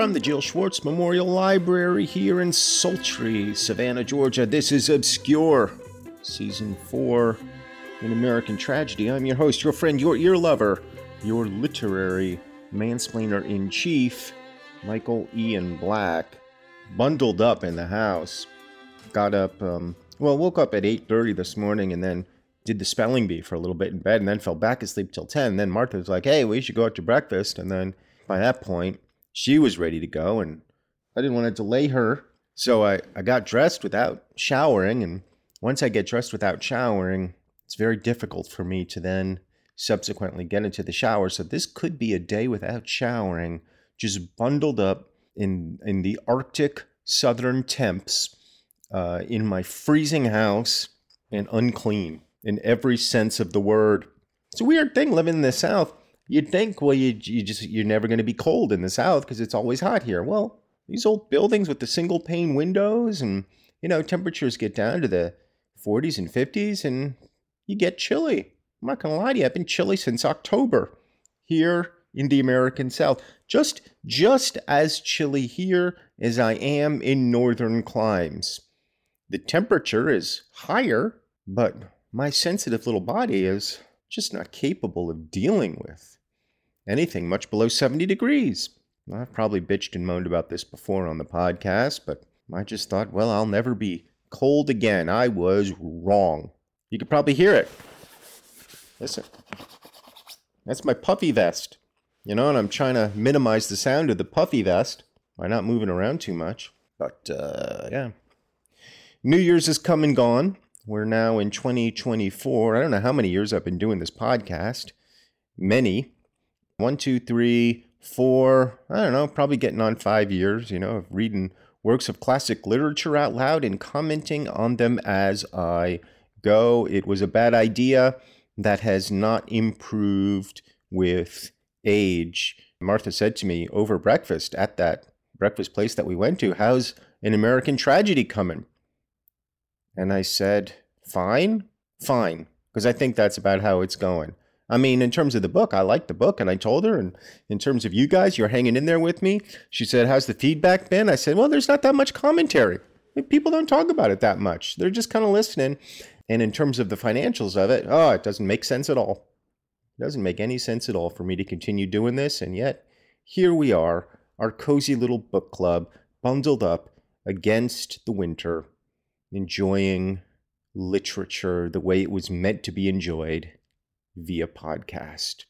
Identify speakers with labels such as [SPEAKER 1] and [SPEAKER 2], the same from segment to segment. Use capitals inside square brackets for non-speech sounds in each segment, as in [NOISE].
[SPEAKER 1] From the Jill Schwartz Memorial Library here in sultry Savannah, Georgia, this is Obscure, Season 4 An American Tragedy. I'm your host, your friend, your ear lover, your literary mansplainer in chief, Michael Ian Black, bundled up in the house. Got up, um, well, woke up at 8.30 this morning and then did the spelling bee for a little bit in bed and then fell back asleep till 10. Then Martha was like, hey, we should go out to breakfast. And then by that point, she was ready to go and I didn't want to delay her. So I, I got dressed without showering. And once I get dressed without showering, it's very difficult for me to then subsequently get into the shower. So this could be a day without showering, just bundled up in, in the Arctic southern temps uh, in my freezing house and unclean in every sense of the word. It's a weird thing living in the South you'd think, well, you, you just you're never going to be cold in the South because it's always hot here. Well, these old buildings with the single pane windows and you know temperatures get down to the 40s and 50s and you get chilly. I'm not gonna lie to you, I've been chilly since October here in the American South. Just just as chilly here as I am in northern climes. The temperature is higher, but my sensitive little body is just not capable of dealing with anything much below 70 degrees. I've probably bitched and moaned about this before on the podcast, but I just thought, well, I'll never be cold again. I was wrong. You could probably hear it. Listen. That's my puffy vest. You know, and I'm trying to minimize the sound of the puffy vest by not moving around too much. But uh, yeah. New Year's is come and gone. We're now in 2024. I don't know how many years I've been doing this podcast. Many one, two, three, four, I don't know, probably getting on five years, you know, of reading works of classic literature out loud and commenting on them as I go. It was a bad idea that has not improved with age. Martha said to me over breakfast at that breakfast place that we went to, How's an American tragedy coming? And I said, Fine, fine, because I think that's about how it's going. I mean, in terms of the book, I like the book, and I told her. And in terms of you guys, you're hanging in there with me. She said, "How's the feedback been?" I said, "Well, there's not that much commentary. People don't talk about it that much. They're just kind of listening." And in terms of the financials of it, oh, it doesn't make sense at all. It doesn't make any sense at all for me to continue doing this. And yet, here we are, our cozy little book club, bundled up against the winter, enjoying literature the way it was meant to be enjoyed via podcast.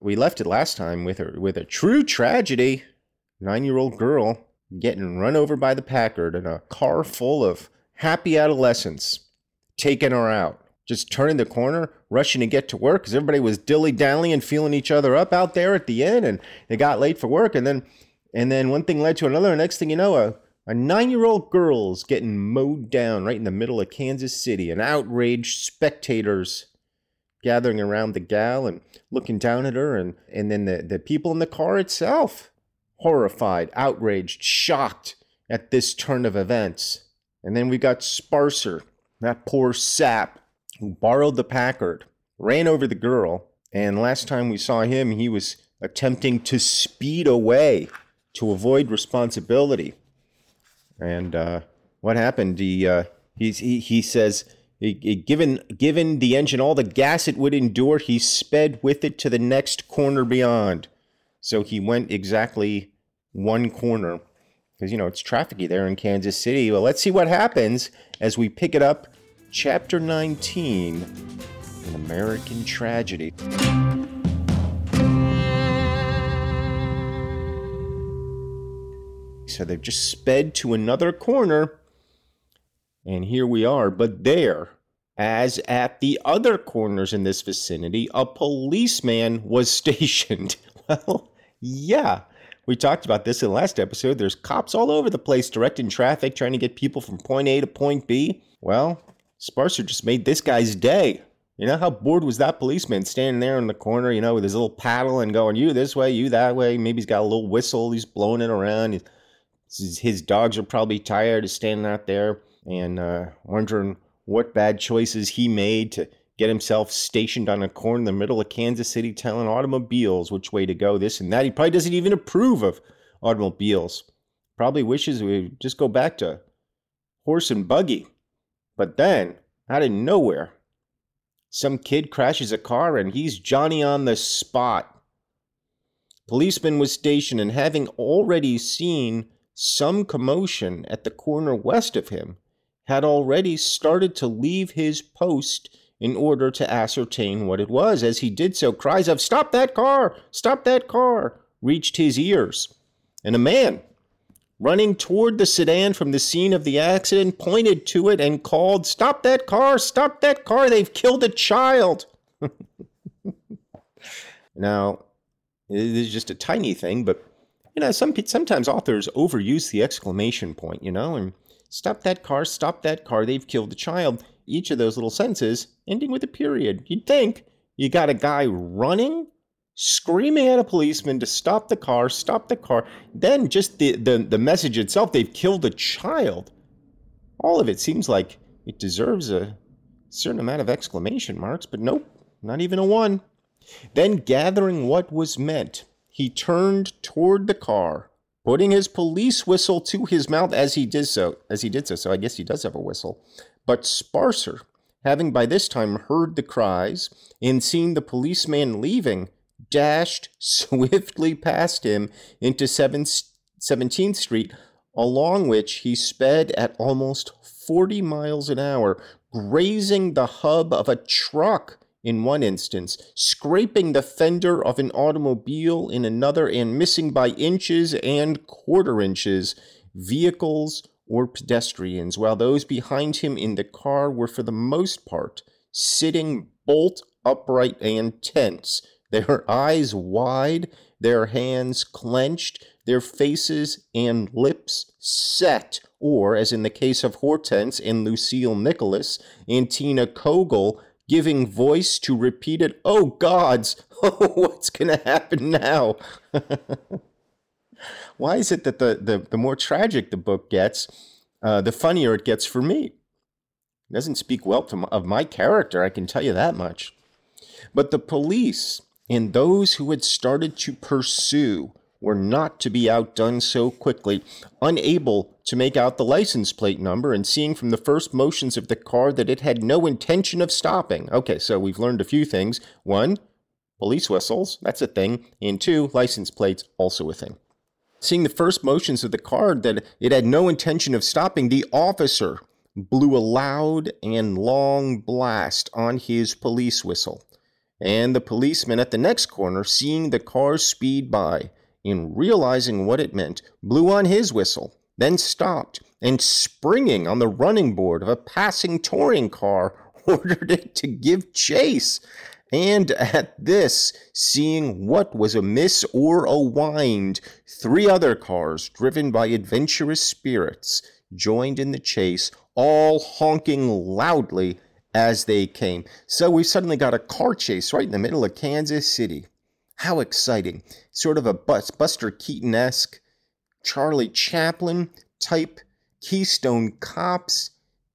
[SPEAKER 1] We left it last time with a with a true tragedy. Nine year old girl getting run over by the Packard in a car full of happy adolescents, taking her out. Just turning the corner, rushing to get to work because everybody was dilly dallying, feeling each other up out there at the end, and they got late for work. And then, and then one thing led to another. And next thing you know, a a nine year old girl's getting mowed down right in the middle of Kansas City, and outraged spectators gathering around the gal and looking down at her and and then the, the people in the car itself horrified outraged shocked at this turn of events. And then we got sparser that poor sap who borrowed the packard ran over the girl and last time we saw him he was attempting to speed away to avoid responsibility. And uh, what happened? He, uh, he, he, he says given given the engine all the gas it would endure, he sped with it to the next corner beyond. So he went exactly one corner because you know it's trafficy there in Kansas City. Well, let's see what happens as we pick it up, chapter 19, an American tragedy. So they've just sped to another corner and here we are. But there, as at the other corners in this vicinity, a policeman was [LAUGHS] stationed. well, yeah. We talked about this in the last episode. There's cops all over the place directing traffic, trying to get people from point A to point B. Well, Sparser just made this guy's day. You know how bored was that policeman standing there in the corner, you know, with his little paddle and going, you this way, you that way. Maybe he's got a little whistle, he's blowing it around. His dogs are probably tired of standing out there and uh, wondering what bad choices he made to get himself stationed on a corner in the middle of Kansas City telling automobiles which way to go, this and that. He probably doesn't even approve of automobiles. Probably wishes we just go back to horse and buggy. But then, out of nowhere, some kid crashes a car and he's Johnny on the spot. Policeman was stationed and having already seen some commotion at the corner west of him, had already started to leave his post in order to ascertain what it was. As he did so, cries of, Stop that car! Stop that car! reached his ears. And a man, running toward the sedan from the scene of the accident, pointed to it and called, Stop that car! Stop that car! They've killed a child! [LAUGHS] now, it is just a tiny thing, but you know, some sometimes authors overuse the exclamation point, you know, and stop that car, stop that car, they've killed a child. Each of those little sentences ending with a period. You'd think you got a guy running, screaming at a policeman to stop the car, stop the car. Then just the, the, the message itself, they've killed a child. All of it seems like it deserves a certain amount of exclamation marks, but nope, not even a one. Then gathering what was meant, he turned toward the car, putting his police whistle to his mouth as he did so. As he did so, so I guess he does have a whistle. But Sparser, having by this time heard the cries and seen the policeman leaving, dashed [LAUGHS] swiftly past him into 17th Street, along which he sped at almost 40 miles an hour, grazing the hub of a truck in one instance, scraping the fender of an automobile in another, and missing by inches and quarter inches vehicles or pedestrians, while those behind him in the car were for the most part sitting bolt upright and tense, their [LAUGHS] eyes wide, their hands clenched, their faces and lips set, or, as in the case of Hortense and Lucille Nicholas and Tina Kogel, giving voice to repeated, oh gods, [LAUGHS] oh, what's going to happen now? [LAUGHS] Why is it that the, the, the more tragic the book gets, uh, the funnier it gets for me? It doesn't speak well to my, of my character, I can tell you that much. But the police and those who had started to pursue were not to be outdone so quickly, unable to make out the license plate number and seeing from the first motions of the car that it had no intention of stopping. Okay, so we've learned a few things. One, police whistles, that's a thing. And two, license plates, also a thing. Seeing the first motions of the car that it had no intention of stopping, the officer blew a loud and long blast on his police whistle. And the policeman at the next corner, seeing the car speed by, in realizing what it meant, blew on his whistle, then stopped, and springing on the running board of a passing touring car, [LAUGHS] ordered it to give chase. And at this, seeing what was amiss or a wind, three other cars, driven by adventurous spirits, joined in the chase, all honking loudly as they came. So we suddenly got a car chase right in the middle of Kansas City. How exciting. Sort of a Buster Keaton esque, Charlie Chaplin type Keystone Cops,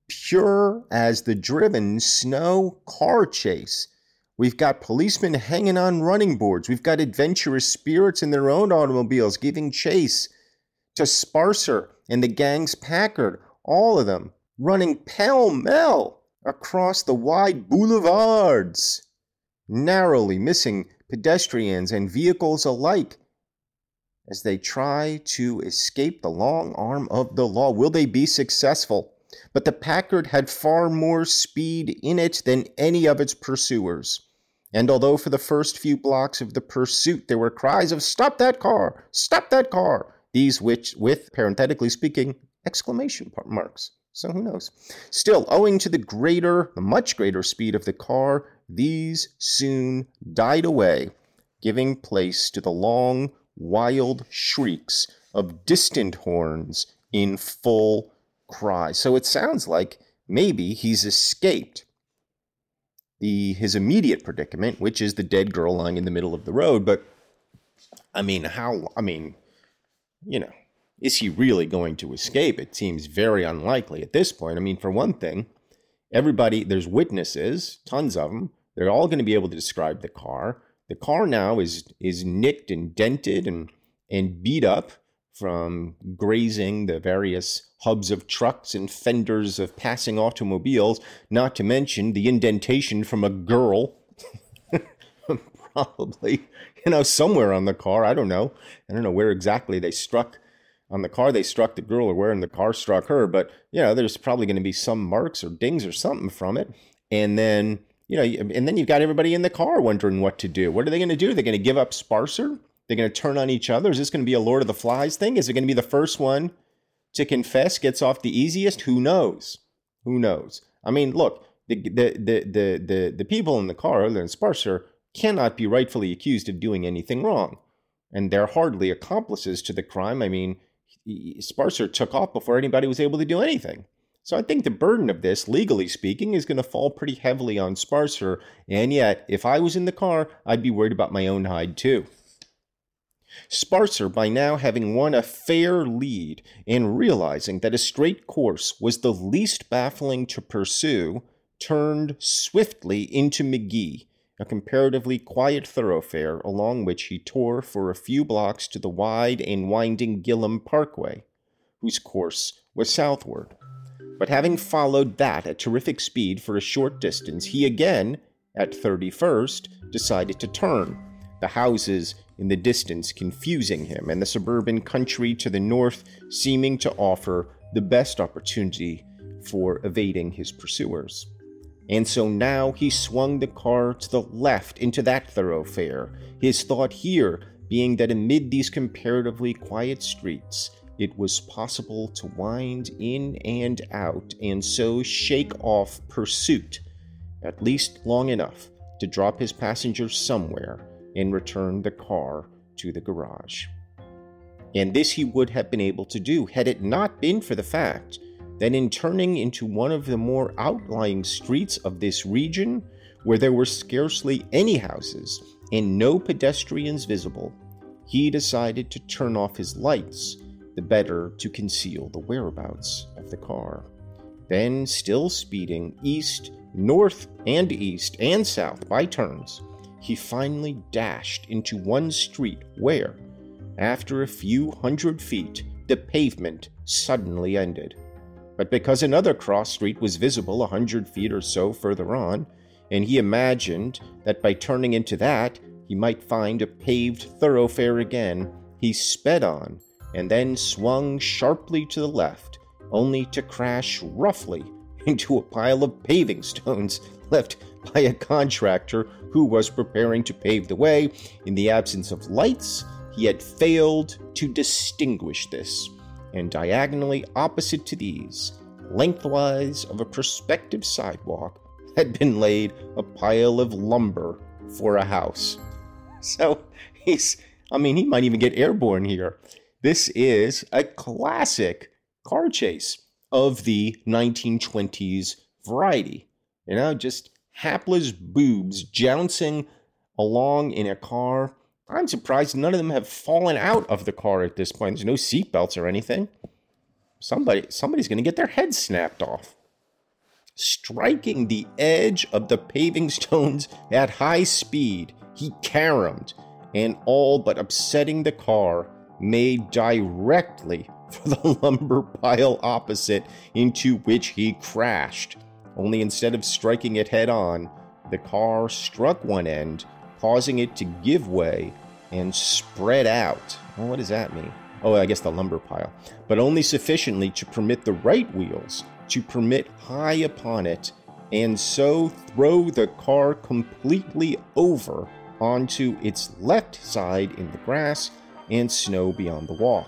[SPEAKER 1] pure as the driven snow car chase. We've got policemen hanging on running boards. We've got adventurous spirits in their own automobiles giving chase to Sparser and the gang's Packard, all of them running pell mell across the wide boulevards, narrowly missing pedestrians and vehicles alike as they try to escape the long arm of the law. Will they be successful? But the Packard had far more speed in it than any of its pursuers. And although for the first few blocks of the pursuit there were cries of stop that car, stop that car, these which with parenthetically speaking exclamation marks So who knows? Still, owing to the greater, the much greater speed of the car, these soon died away, giving place to the long, wild shrieks of distant horns in full cry. So it sounds like maybe he's escaped the his immediate predicament, which is the dead girl lying in the middle of the road. But I mean, how? I mean, you know, is he really going to escape? It seems very unlikely at this point. I mean, for one thing, everybody there's witnesses, tons of them. They're all going to be able to describe the car. The car now is is nicked and dented and and beat up from grazing the various hubs of trucks and fenders of passing automobiles, not to mention the indentation from a girl, [LAUGHS] probably, you know, somewhere on the car. I don't know. I don't know where exactly they struck on the car they struck the girl or where in the car struck her, but, you know, there's probably going to be some marks or dings or something from it. And then, you know, and then you've got everybody in the car wondering what to do. What are they going to do? They're going to give up Sparser? They're going to turn on each other. Is this going to be a Lord of the Flies thing? Is it going to be the first one to confess gets off the easiest? Who knows? Who knows? I mean, look, the the the the the, the people in the car, other than Sparser, cannot be rightfully accused of doing anything wrong, and they're hardly accomplices to the crime. I mean, Sparser took off before anybody was able to do anything. So I think the burden of this, legally speaking, is going to fall pretty heavily on Sparser. And yet, if I was in the car, I'd be worried about my own hide too. Sparser, by now having won a fair lead and realizing that a straight course was the least baffling to pursue, turned swiftly into McGee, a comparatively quiet thoroughfare along which he tore for a few blocks to the wide and winding Gillham Parkway, whose course was southward. But having followed that at terrific speed for a short distance, he again, at 31st, decided to turn, the houses in the distance confusing him, and the suburban country to the north seeming to offer the best opportunity for evading his pursuers. And so now he swung the car to the left into that thoroughfare, his thought here being that amid these comparatively quiet streets, it was possible to wind in and out and so shake off pursuit, at least long enough to drop his passengers somewhere and return the car to the garage. And this he would have been able to do had it not been for the fact that in turning into one of the more outlying streets of this region, where there were scarcely any houses and no pedestrians visible, he decided to turn off his lights, the better to conceal the whereabouts of the car. Then, still speeding east, north, and east and south by turns, he finally dashed into one street where, after a few hundred feet, the pavement suddenly ended. But because another cross street was visible a hundred feet or so further on, and he imagined that by turning into that he might find a paved thoroughfare again, he sped on and then swung sharply to the left, only to crash roughly [LAUGHS] into a pile of paving stones [LAUGHS] left by a contractor who was preparing to pave the way. In the absence of lights, he had failed to distinguish this, and diagonally opposite to these, lengthwise of a prospective sidewalk, had been laid a pile of lumber for a house. [LAUGHS] So he's, I mean, he might even get airborne here. This is a classic car chase of the 1920s variety. You know, just hapless boobs jouncing along in a car. I'm surprised none of them have fallen out of the car at this point. There's no seatbelts or anything. Somebody, somebody's going to get their head snapped off. Striking the edge of the paving stones at high speed, he caromed and all but upsetting the car, made directly for the [LAUGHS] lumber pile opposite into which he crashed only instead of striking it head on, the car struck one end, causing it to give way and spread out. Well, what does that mean? Oh, I guess the lumber pile. But only sufficiently to permit the right wheels to permit high upon it and so throw the car completely over onto its left side in the grass and snow beyond the walk.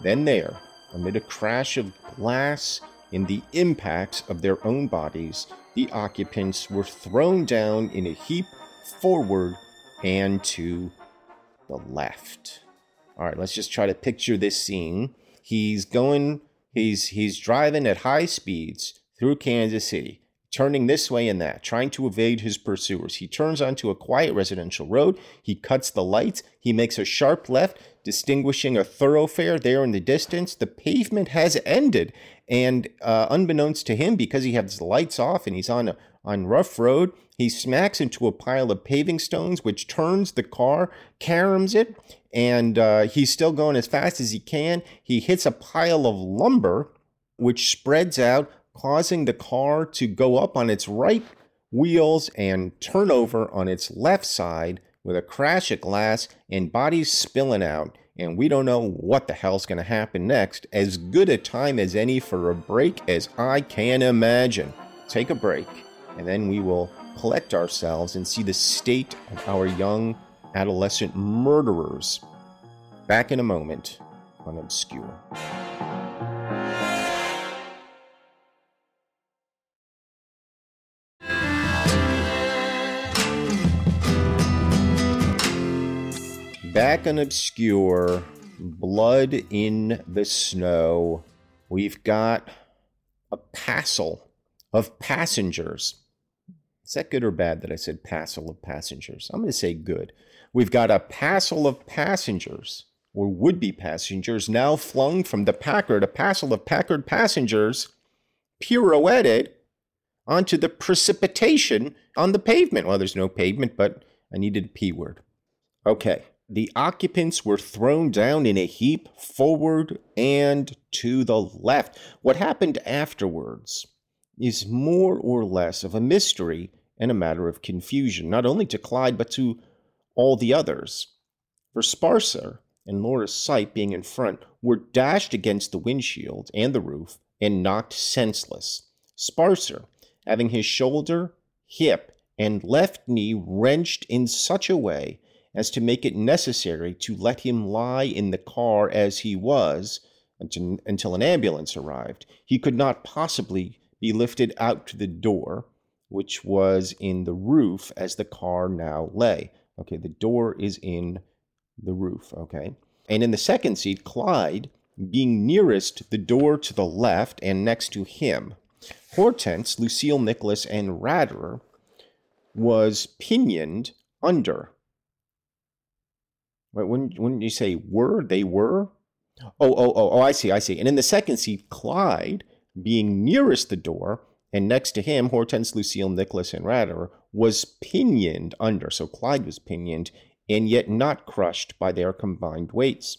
[SPEAKER 1] Then, there, amid a crash of glass in the impacts of their own bodies, the occupants were thrown down in a heap forward and to the left. All right, let's just try to picture this scene. He's going he's he's driving at high speeds through Kansas City turning this way and that, trying to evade his pursuers. He turns onto a quiet residential road. He cuts the lights. He makes a sharp left, distinguishing a thoroughfare there in the distance. The pavement has ended. And uh, unbeknownst to him, because he has lights off and he's on a on rough road, he smacks into a pile of paving stones, which turns the car, caroms it, and uh, he's still going as fast as he can. He hits a pile of lumber, which spreads out causing the car to go up on its right wheels and turn over on its left side with a crash of glass and bodies spilling out. And we don't know what the hell's going to happen next. As good a time as any for a break as I can imagine. Take a break, and then we will collect ourselves and see the state of our young adolescent murderers. Back in a moment on Obscure. Back on Obscure, Blood in the Snow, we've got a passel of passengers. Is that good or bad that I said passel of passengers? I'm going to say good. We've got a passel of passengers, or would be passengers, now flung from the Packard, a passel of Packard passengers pirouetted onto the precipitation on the pavement. Well, there's no pavement, but I needed a P word. Okay the occupants were thrown down in a heap forward and to the left. What happened afterwards is more or less of a mystery and a matter of confusion, not only to Clyde, but to all the others. For Sparser and Laura Sipe being in front, were dashed against the windshield and the roof and knocked senseless. Sparser, having his shoulder, hip, and left knee wrenched in such a way as to make it necessary to let him lie in the car as he was until, an ambulance arrived. He could not possibly be lifted out to the door, which was in the roof as the car now lay. Okay, the door is in the roof, okay? And in the second seat, Clyde, being nearest the door to the left and next to him, Hortense, Lucille Nicholas, and Ratterer was pinioned under wouldn't, wouldn't you say were? They were? Oh, oh, oh, oh, I see, I see. And in the second seat, Clyde, being nearest the door, and next to him, Hortense, Lucille, Nicholas, and Ratterer, was pinioned under. So Clyde was pinioned, and yet not crushed by their combined weights.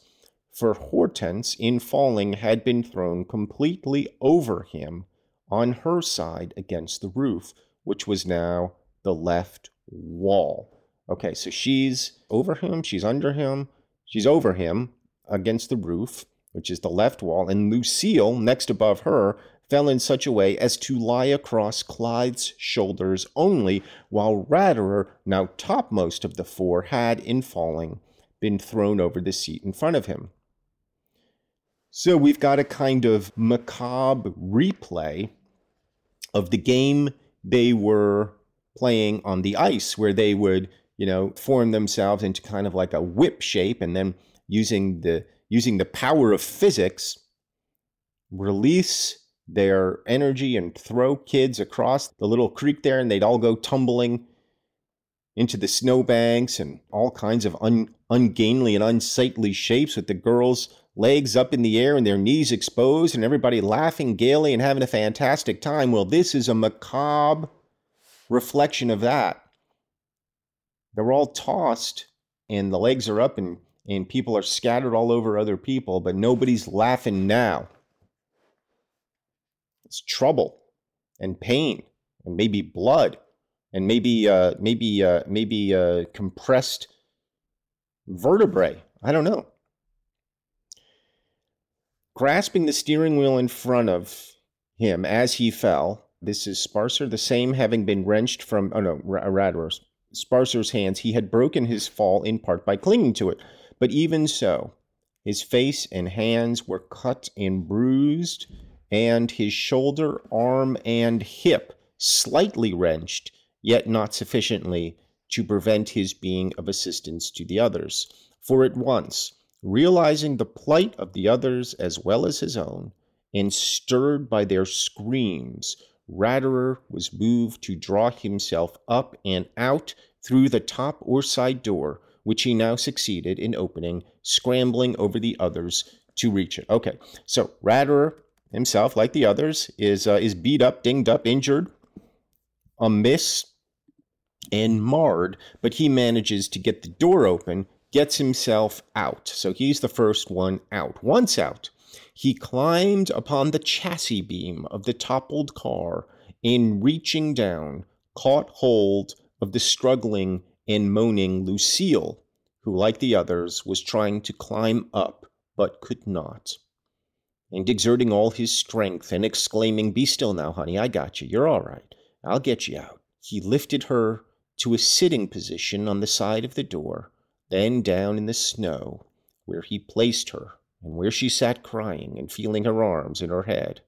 [SPEAKER 1] For Hortense, in falling, had been thrown completely over him on her side against the roof, which was now the left wall. Okay, so she's over him, she's under him, she's over him against the roof, which is the left wall, and Lucille, next above her, fell in such a way as to lie across Clyde's shoulders only, while Ratterer, now topmost of the four, had, in falling, been thrown over the seat in front of him. So we've got a kind of macabre replay of the game they were playing on the ice, where they would you know, form themselves into kind of like a whip shape, and then using the using the power of physics, release their energy and throw kids across the little creek there, and they'd all go tumbling into the snowbanks and all kinds of un, ungainly and unsightly shapes with the girls' legs up in the air and their knees exposed, and everybody laughing gaily and having a fantastic time. Well, this is a macabre reflection of that they're all tossed and the legs are up and, and people are scattered all over other people, but nobody's laughing now. It's trouble and pain and maybe blood and maybe uh, maybe uh, maybe uh, compressed vertebrae. I don't know. Grasping the steering wheel in front of him as he fell. This is Sparser, the same having been wrenched from. Oh no, Ratterer. Sparser's hands, he had broken his fall in part by clinging to it. But even so, his face and hands were cut and bruised, and his shoulder, arm, and hip slightly wrenched, yet not sufficiently to prevent his being of assistance to the others. For at once, realizing the plight of the others as well as his own, and stirred by their screams, Ratterer was moved to draw himself up and out through the top or side door, which he now succeeded in opening, scrambling over the others to reach it. Okay, so Ratterer himself, like the others, is uh, is beat up, dinged up, injured, amiss, and marred, but he manages to get the door open, gets himself out. So he's the first one out. Once out, he climbed upon the chassis beam of the toppled car and, reaching down, caught hold of the struggling and moaning Lucille, who, like the others, was trying to climb up but could not. And exerting all his strength and exclaiming, Be still now, honey, I got you. You're all right. I'll get you out. He lifted her to a sitting position on the side of the door, then down in the snow, where he placed her and where she sat crying and feeling her arms and her head.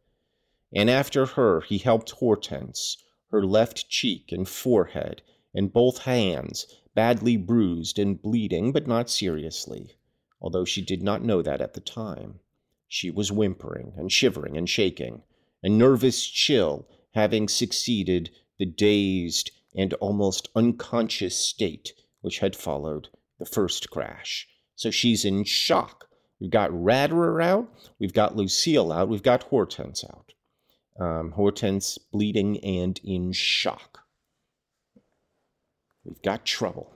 [SPEAKER 1] And after her he helped Hortense, her left cheek and forehead, and both hands, badly bruised and bleeding, but not seriously, although she did not know that at the time. She was whimpering and shivering and shaking, a nervous chill having succeeded the dazed and almost unconscious state which had followed the first crash. So she's in shock We've got Ratterer out. We've got Lucille out. We've got Hortense out. Um, Hortense bleeding and in shock. We've got trouble.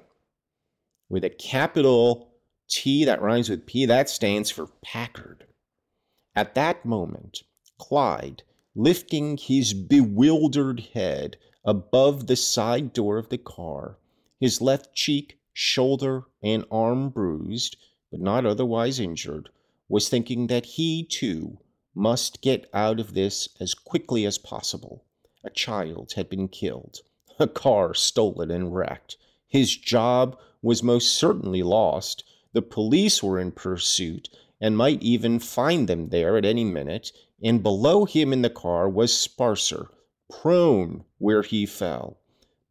[SPEAKER 1] With a capital T that rhymes with P, that stands for Packard. At that moment, Clyde, lifting his bewildered head above the side door of the car, his left cheek, shoulder, and arm bruised, but not otherwise injured, was thinking that he, too, must get out of this as quickly as possible. A child had been killed, a car stolen and wrecked. His job was most certainly lost. The police were in pursuit and might even find them there at any minute. And below him in the car was Sparser, prone where he fell,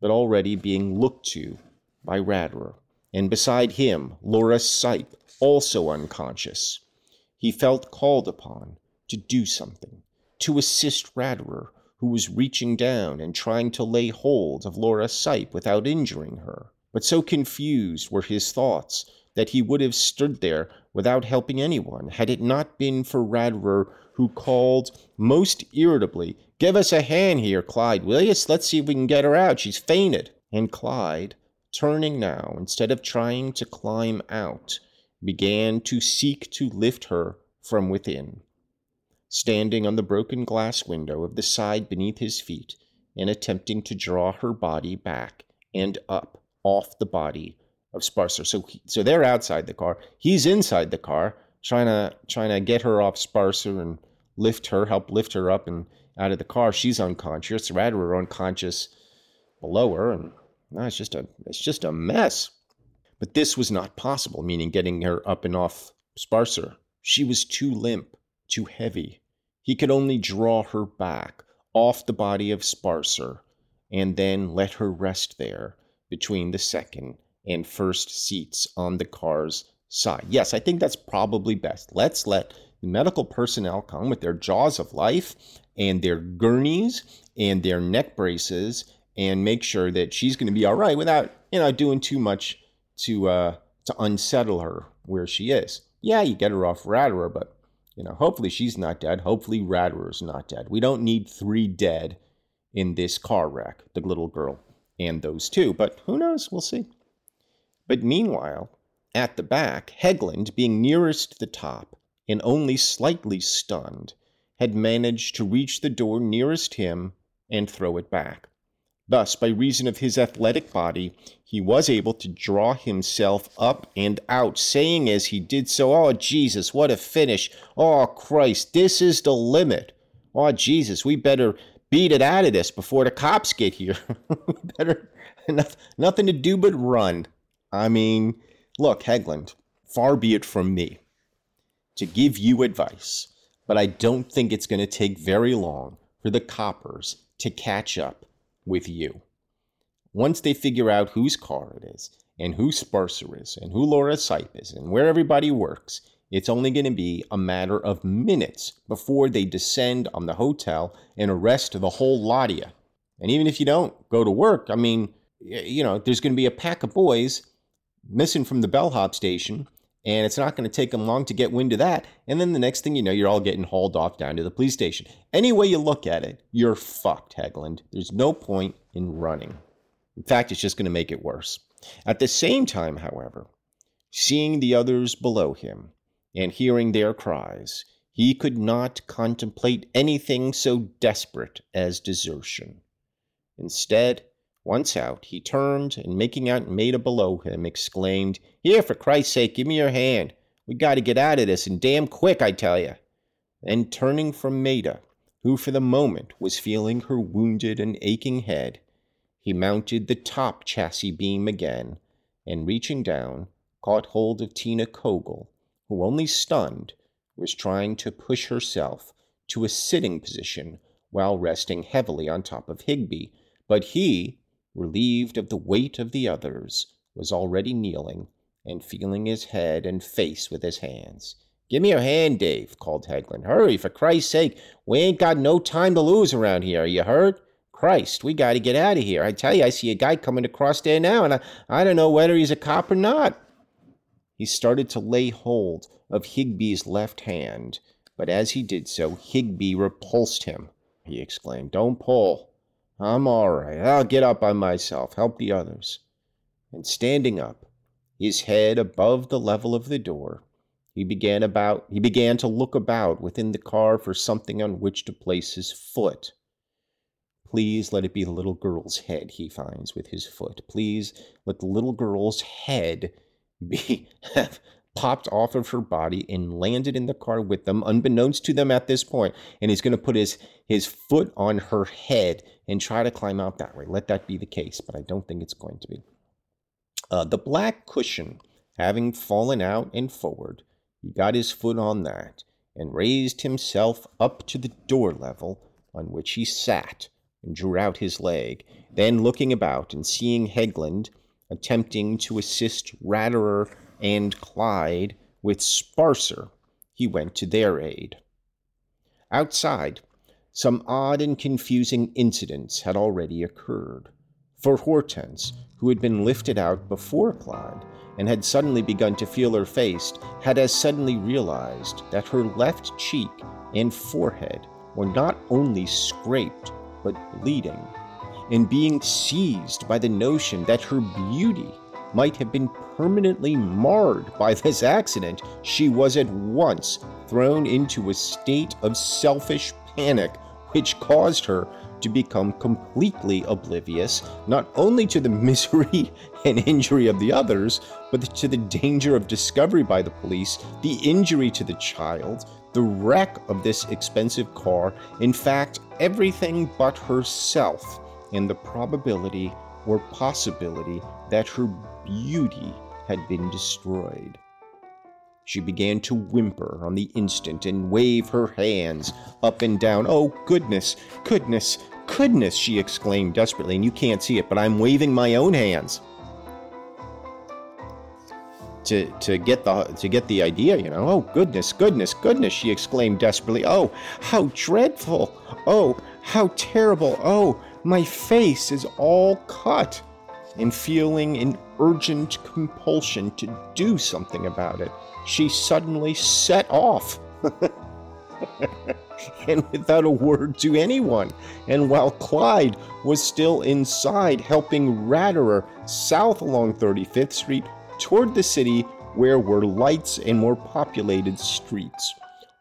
[SPEAKER 1] but already being looked to by Ratterer. And beside him, Laura Sipe, also unconscious. He felt called upon to do something, to assist Ratterer, who was reaching down and trying to lay hold of Laura Sipe without injuring her. But so confused were his thoughts that he would have stood there without helping anyone had it not been for Ratterer, who called most irritably, Give us a hand here, Clyde, will? Let's see if we can get her out. She's fainted. And Clyde, turning now, instead of trying to climb out, began to seek to lift her from within. Standing on the broken glass window of the side beneath his feet and attempting to draw her body back and up off the body of Sparser. So, he, so they're outside the car. He's inside the car, trying to trying to get her off Sparser and lift her, help lift her up and out of the car. She's unconscious. Ratterer unconscious below her, and no, it's just a it's just a mess. But this was not possible, meaning getting her up and off Sparser. She was too limp, too heavy. He could only draw her back off the body of Sparser and then let her rest there between the second and first seats on the car's side. Yes, I think that's probably best. Let's let the medical personnel come with their jaws of life and their gurneys and their neck braces and make sure that she's going to be all right without, you know, doing too much to uh, to unsettle her where she is. Yeah, you get her off Ratterer, but you know, hopefully she's not dead. Hopefully is not dead. We don't need three dead in this car wreck, the little girl and those two. But who knows? We'll see. But meanwhile, at the back, Hegglund, being nearest the top and only slightly stunned, had managed to reach the door nearest him and throw it back. Thus, by reason of his athletic body, he was able to draw himself up and out, saying as he did so, Oh, Jesus, what a finish! Oh, Christ, this is the limit! Oh, Jesus, we better beat it out of this before the cops get here. [LAUGHS] better, nothing to do but run. I mean, look, Hegglund, far be it from me to give you advice but I don't think it's going to take very long for the coppers to catch up with you. Once they figure out whose car it is, and who Sparser is, and who Laura Sipe is, and where everybody works, it's only going to be a matter of minutes before they descend on the hotel and arrest the whole lot of you. And even if you don't go to work, I mean, you know, there's going to be a pack of boys missing from the bellhop station, and it's not going to take them long to get wind of that. And then the next thing you know, you're all getting hauled off down to the police station. Any way you look at it, you're fucked, Hegglund. There's no point in running. In fact, it's just going to make it worse. At the same time, however, seeing the others below him and hearing their cries, he could not contemplate anything so desperate as desertion. Instead, once out, he turned and making out Maida below him, exclaimed, Here, for Christ's sake, give me your hand. We got to get out of this, and damn quick, I tell you. Then turning from Maida, who for the moment was feeling her wounded and aching head, he mounted the top chassis beam again, and reaching down, caught hold of Tina Kogel, who, only stunned, was trying to push herself to a sitting position while resting heavily on top of Higby, but he, relieved of the weight of the others, was already kneeling and feeling his head and face with his hands. Give me your hand, Dave, called Hegglund. Hurry, for Christ's sake. We ain't got no time to lose around here. You heard? Christ, we got to get out of here. I tell you, I see a guy coming across there now, and I, I don't know whether he's a cop or not. He started to lay hold of Higby's left hand, but as he did so, Higby repulsed him. He exclaimed, Don't pull. I'm all right. I'll get up by myself, help the others. And standing up, his head above the level of the door, he began about he began to look about within the car for something on which to place his foot. Please let it be the little girl's head he finds with his foot. Please let the little girl's head be [LAUGHS] popped off of her body and landed in the car with them, unbeknownst to them at this point. And he's going to put his his foot on her head and try to climb out that way. Let that be the case, but I don't think it's going to be. Uh, the black cushion having fallen out and forward, he got his foot on that and raised himself up to the door level on which he sat and drew out his leg. Then, looking about and seeing Hegglund attempting to assist Ratterer and Clyde with Sparser, he went to their aid. Outside, some odd and confusing incidents had already occurred. For Hortense, who had been lifted out before Clyde and had suddenly begun to feel her face, had as suddenly realized that her left cheek and forehead were not only scraped, but bleeding, and being seized by the notion that her beauty might have been permanently marred by this accident, she was at once thrown into a state of selfish panic, which caused her to become completely oblivious not only to the [LAUGHS] misery and injury of the others, but to the danger of discovery by the police, the injury to the child, the wreck of this expensive car, in fact, everything but herself, and the probability or possibility that her beauty had been destroyed. She began to whimper on the instant and wave her hands up and down. Oh, goodness, goodness, goodness, she exclaimed desperately, and you can't see it, but I'm waving my own hands to, to get the to get the idea, you know. Oh goodness, goodness, goodness, she exclaimed desperately. Oh, how dreadful. Oh, how terrible. Oh, my face is all cut. And feeling an urgent compulsion to do something about it, she suddenly set off. [LAUGHS] and without a word to anyone. And while Clyde was still inside helping Ratterer south along 35th Street, toward the city where were lights and more populated streets.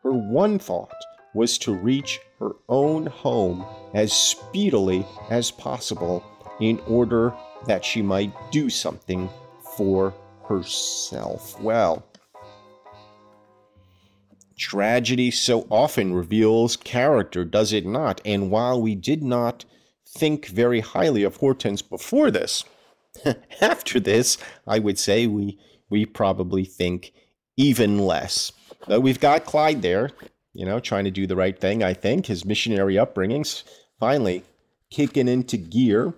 [SPEAKER 1] Her one thought was to reach her own home as speedily as possible in order that she might do something for herself. Well, tragedy so often reveals character, does it not? And while we did not think very highly of Hortense before this, [LAUGHS] After this, I would say we we probably think even less. But we've got Clyde there, you know, trying to do the right thing, I think. His missionary upbringings finally kicking into gear.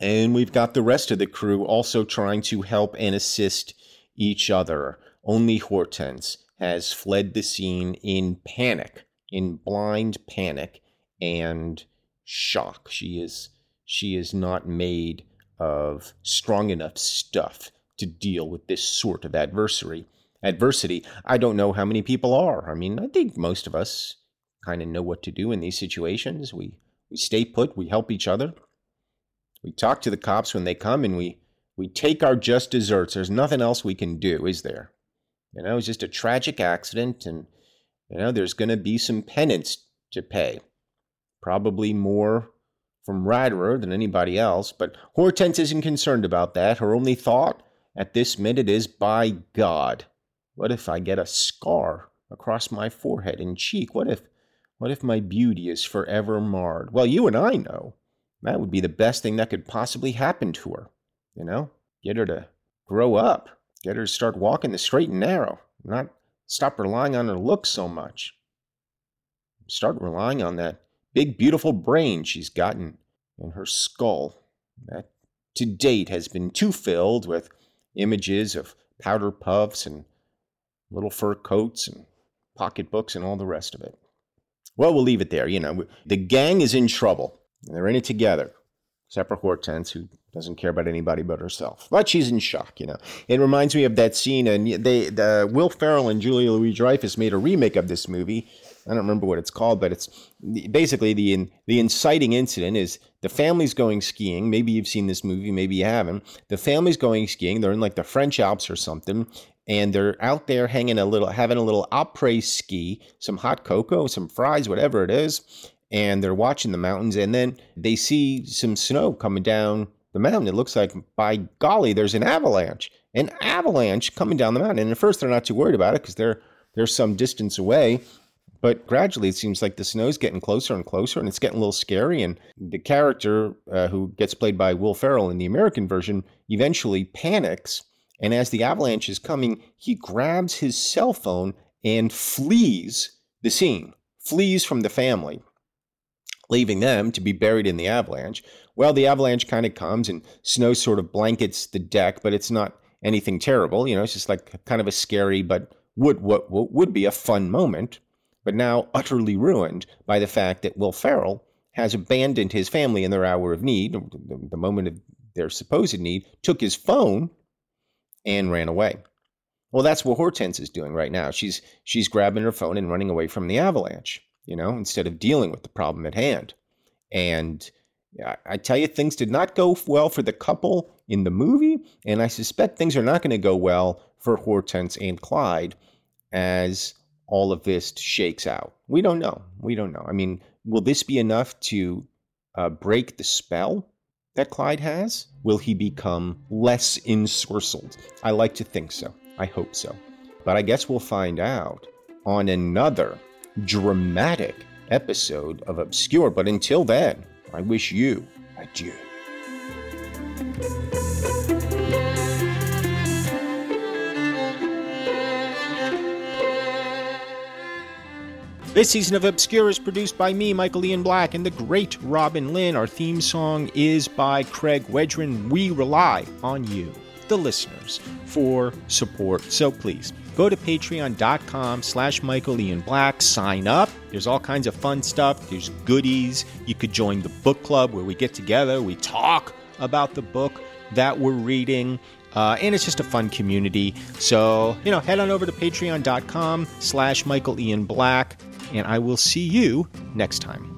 [SPEAKER 1] And we've got the rest of the crew also trying to help and assist each other. Only Hortense has fled the scene in panic, in blind panic and shock. She is she is not made of strong enough stuff to deal with this sort of adversary. Adversity. I don't know how many people are. I mean, I think most of us kind of know what to do in these situations. We we stay put, we help each other. We talk to the cops when they come and we we take our just desserts. There's nothing else we can do, is there? You know, it's just a tragic accident and you know, there's going to be some penance to pay. Probably more from Ratterer than anybody else, but Hortense isn't concerned about that. Her only thought at this minute is, by God, what if I get a scar across my forehead and cheek? What if, what if my beauty is forever marred? Well, you and I know that would be the best thing that could possibly happen to her. You know, get her to grow up, get her to start walking the straight and narrow, not stop relying on her looks so much. Start relying on that big, beautiful brain she's gotten in her skull that to date has been too filled with images of powder puffs and little fur coats and pocketbooks and all the rest of it. Well, we'll leave it there. You know, the gang is in trouble. They're in it together, except for Hortense, who doesn't care about anybody but herself. But she's in shock, you know. It reminds me of that scene, and they, the Will Ferrell and Julia Louis Dreyfus made a remake of this movie I don't remember what it's called, but it's basically the the inciting incident is the family's going skiing. Maybe you've seen this movie, maybe you haven't. The family's going skiing. They're in like the French Alps or something, and they're out there hanging a little, having a little après ski, some hot cocoa, some fries, whatever it is, and they're watching the mountains. And then they see some snow coming down the mountain. It looks like, by golly, there's an avalanche, an avalanche coming down the mountain. And at first, they're not too worried about it because they're they're some distance away but gradually, it seems like the snow's getting closer and closer, and it's getting a little scary. And the character uh, who gets played by Will Ferrell in the American version eventually panics. And as the avalanche is coming, he grabs his cell phone and flees the scene, flees from the family, leaving them to be buried in the avalanche. Well, the avalanche kind of comes and snow sort of blankets the deck, but it's not anything terrible. You know, it's just like kind of a scary, but would what would be a fun moment but now utterly ruined by the fact that Will Ferrell has abandoned his family in their hour of need, the moment of their supposed need, took his phone and ran away. Well, that's what Hortense is doing right now. She's she's grabbing her phone and running away from the avalanche, you know, instead of dealing with the problem at hand. And I tell you, things did not go well for the couple in the movie, and I suspect things are not going to go well for Hortense and Clyde as all of this shakes out. We don't know. We don't know. I mean, will this be enough to uh, break the spell that Clyde has? Will he become less ensorcelled? I like to think so. I hope so. But I guess we'll find out on another dramatic episode of Obscure. But until then, I wish you adieu. This season of Obscure is produced by me, Michael Ian Black, and the great Robin Lynn. Our theme song is by Craig Wedren. We rely on you, the listeners, for support. So please go to patreon.com slash Michael Ian Black, sign up. There's all kinds of fun stuff. There's goodies. You could join the book club where we get together, we talk about the book that we're reading. Uh, and it's just a fun community. So, you know, head on over to patreon.com slash Michael Ian Black and I will see you next time.